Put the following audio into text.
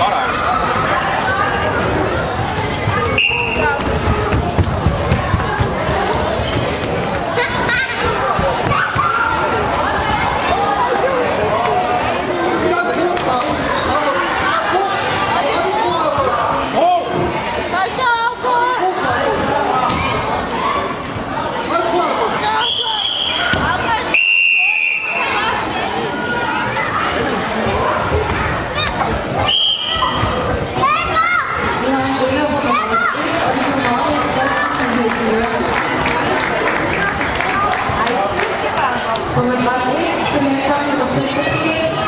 All right. Woman Leslie to make up for the